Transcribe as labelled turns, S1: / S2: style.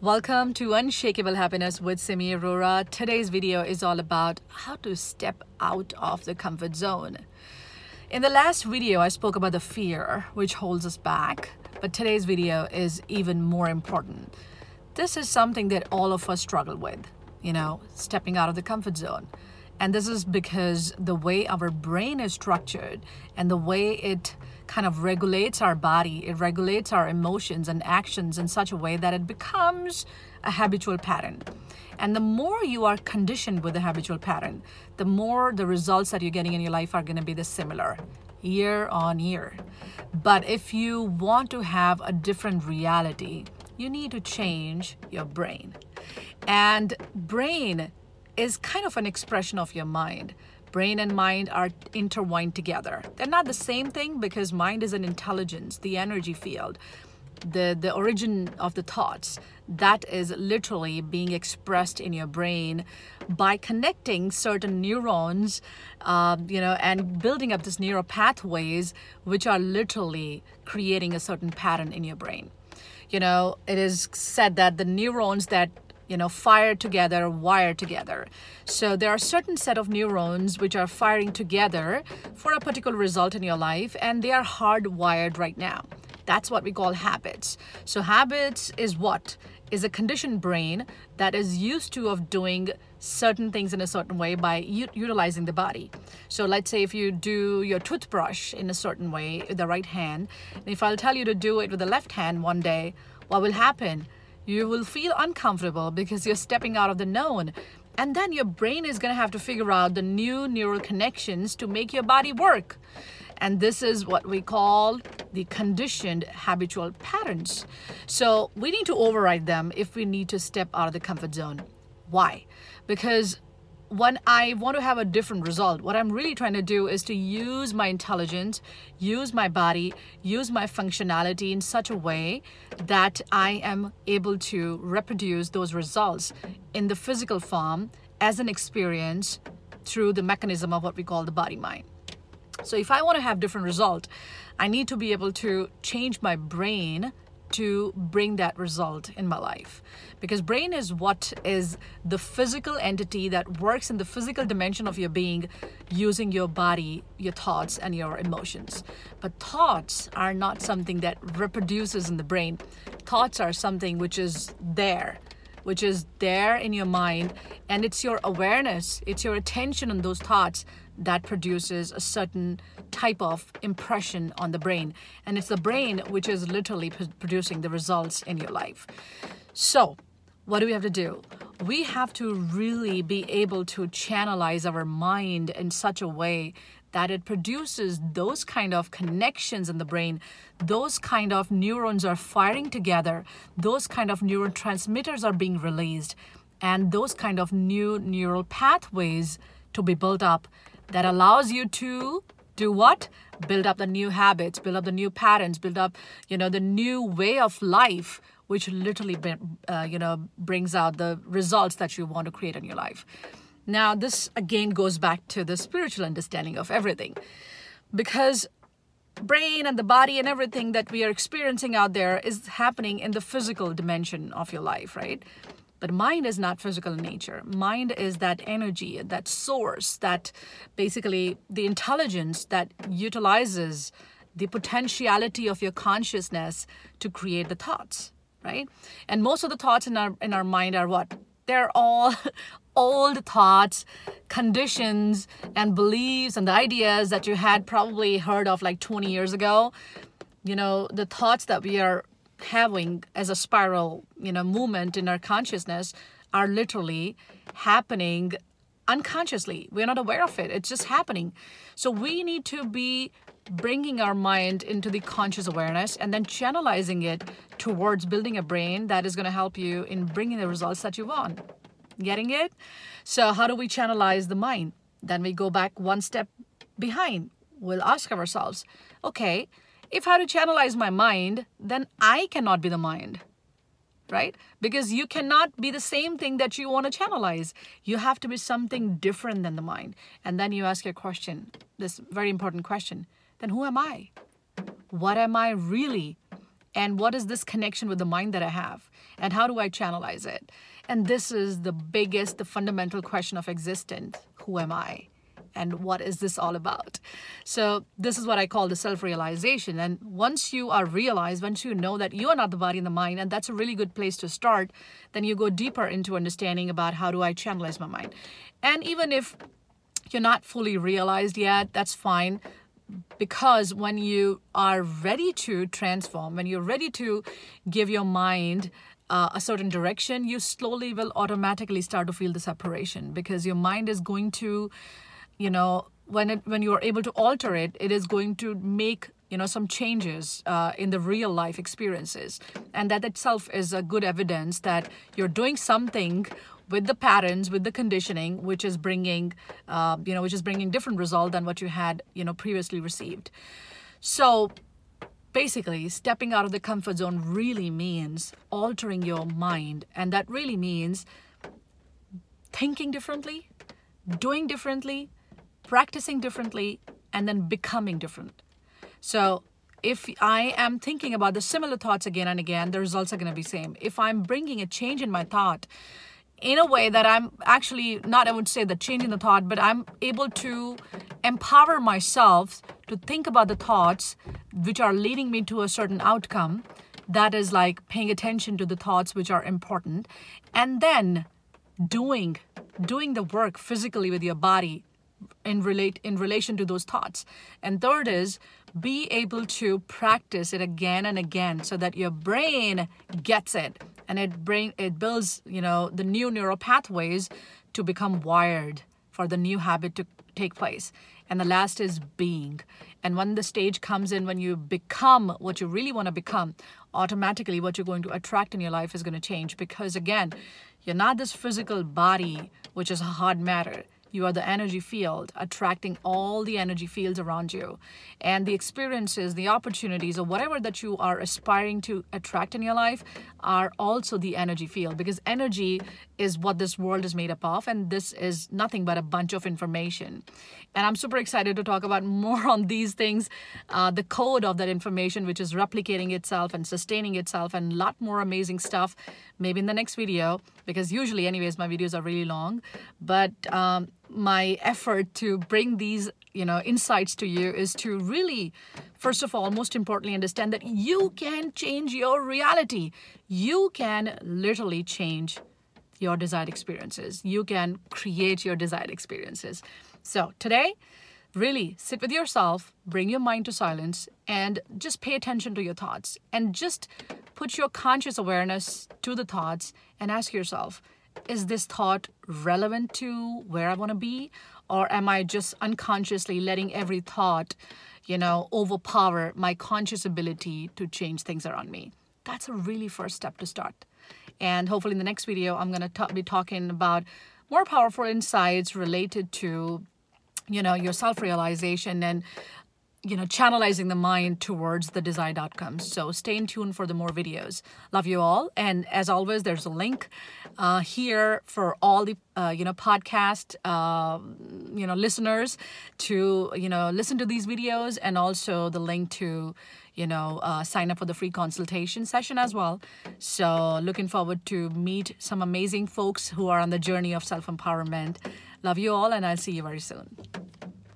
S1: Welcome to Unshakable Happiness with Simi Aurora. Today's video is all about how to step out of the comfort zone. In the last video, I spoke about the fear which holds us back, but today's video is even more important. This is something that all of us struggle with, you know, stepping out of the comfort zone. And this is because the way our brain is structured and the way it kind of regulates our body, it regulates our emotions and actions in such a way that it becomes a habitual pattern. And the more you are conditioned with the habitual pattern, the more the results that you're getting in your life are going to be the similar year on year. But if you want to have a different reality, you need to change your brain. And brain is kind of an expression of your mind. Brain and mind are intertwined together. They're not the same thing because mind is an intelligence, the energy field, the, the origin of the thoughts. That is literally being expressed in your brain by connecting certain neurons, uh, you know, and building up these neural pathways, which are literally creating a certain pattern in your brain. You know, it is said that the neurons that you know fire together wire together. So there are certain set of neurons which are firing together for a particular result in your life and they are hardwired right now. That's what we call habits. So habits is what? Is a conditioned brain that is used to of doing certain things in a certain way by u- utilizing the body. So let's say if you do your toothbrush in a certain way with the right hand and if i'll tell you to do it with the left hand one day what will happen you will feel uncomfortable because you're stepping out of the known. And then your brain is going to have to figure out the new neural connections to make your body work. And this is what we call the conditioned habitual patterns. So we need to override them if we need to step out of the comfort zone. Why? Because when I want to have a different result, what I'm really trying to do is to use my intelligence, use my body, use my functionality in such a way that I am able to reproduce those results in the physical form as an experience through the mechanism of what we call the body mind. So if I want to have different result, I need to be able to change my brain to bring that result in my life. Because brain is what is the physical entity that works in the physical dimension of your being using your body your thoughts and your emotions. But thoughts are not something that reproduces in the brain. Thoughts are something which is there which is there in your mind and it's your awareness it's your attention on those thoughts that produces a certain type of impression on the brain. And it's the brain which is literally p- producing the results in your life. So, what do we have to do? We have to really be able to channelize our mind in such a way that it produces those kind of connections in the brain those kind of neurons are firing together those kind of neurotransmitters are being released and those kind of new neural pathways to be built up that allows you to do what? Build up the new habits build up the new patterns build up you know the new way of life which literally uh, you know brings out the results that you want to create in your life. Now this again goes back to the spiritual understanding of everything. Because brain and the body and everything that we are experiencing out there is happening in the physical dimension of your life right but mind is not physical in nature. Mind is that energy, that source, that basically the intelligence that utilizes the potentiality of your consciousness to create the thoughts, right? And most of the thoughts in our in our mind are what? They're all old thoughts, conditions, and beliefs and the ideas that you had probably heard of like 20 years ago. You know, the thoughts that we are having as a spiral, you know, movement in our consciousness are literally happening unconsciously. We're not aware of it. It's just happening. So we need to be bringing our mind into the conscious awareness and then channelizing it towards building a brain that is going to help you in bringing the results that you want. Getting it? So, how do we channelize the mind? Then we go back one step behind. We'll ask ourselves, okay, if I have to channelize my mind, then I cannot be the mind, right? Because you cannot be the same thing that you want to channelize. You have to be something different than the mind. And then you ask your question, this very important question then who am I? What am I really? And what is this connection with the mind that I have? And how do I channelize it? And this is the biggest, the fundamental question of existence who am I? And what is this all about? So, this is what I call the self realization. And once you are realized, once you know that you are not the body and the mind, and that's a really good place to start, then you go deeper into understanding about how do I channelize my mind. And even if you're not fully realized yet, that's fine because when you are ready to transform, when you're ready to give your mind uh, a certain direction, you slowly will automatically start to feel the separation because your mind is going to, you know, when it when you are able to alter it, it is going to make you know some changes uh, in the real life experiences, and that itself is a good evidence that you're doing something with the patterns with the conditioning which is bringing uh, you know which is bringing different result than what you had you know previously received. So basically stepping out of the comfort zone really means altering your mind. And that really means thinking differently doing differently practicing differently and then becoming different so if I am thinking about the similar thoughts again and again, the results are going to be same. If I'm bringing a change in my thought, in a way that I'm actually not, I would say, the changing the thought, but I'm able to empower myself to think about the thoughts which are leading me to a certain outcome. That is like paying attention to the thoughts which are important, and then doing doing the work physically with your body in relate in relation to those thoughts. And third is be able to practice it again and again so that your brain gets it. And it bring it builds you know the new neural pathways to become wired for the new habit to take place. And the last is being. And when the stage comes in when you become what you really want to become automatically what you're going to attract in your life is going to change because again you're not this physical body which is a hard matter you are the energy field, attracting all the energy fields around you. And the experiences, the opportunities, or whatever that you are aspiring to attract in your life are also the energy field because energy is what this world is made up of. And this is nothing but a bunch of information. And I'm super excited to talk about more on these things uh, the code of that information, which is replicating itself and sustaining itself, and a lot more amazing stuff maybe in the next video because usually, anyways, my videos are really long. But um, my effort to bring these you know insights to you is to really first of all most importantly understand that you can change your reality. You can literally change your desired experiences. You can create your desired experiences. So today really sit with yourself bring your mind to silence and just pay attention to your thoughts. And just put your conscious awareness to the thoughts and ask yourself is this thought relevant to where I want to be? Or am I just unconsciously letting every thought, you know, overpower my conscious ability to change things around me? That's a really first step to start. And hopefully, in the next video, I'm going to be talking about more powerful insights related to, you know, your self realization and you know, channelizing the mind towards the desired outcomes. So stay in tune for the more videos. Love you all. And as always, there's a link uh, here for all the, uh, you know, podcast, uh, you know, listeners to, you know, listen to these videos and also the link to, you know, uh, sign up for the free consultation session as well. So looking forward to meet some amazing folks who are on the journey of self-empowerment. Love you all and I'll see you very soon.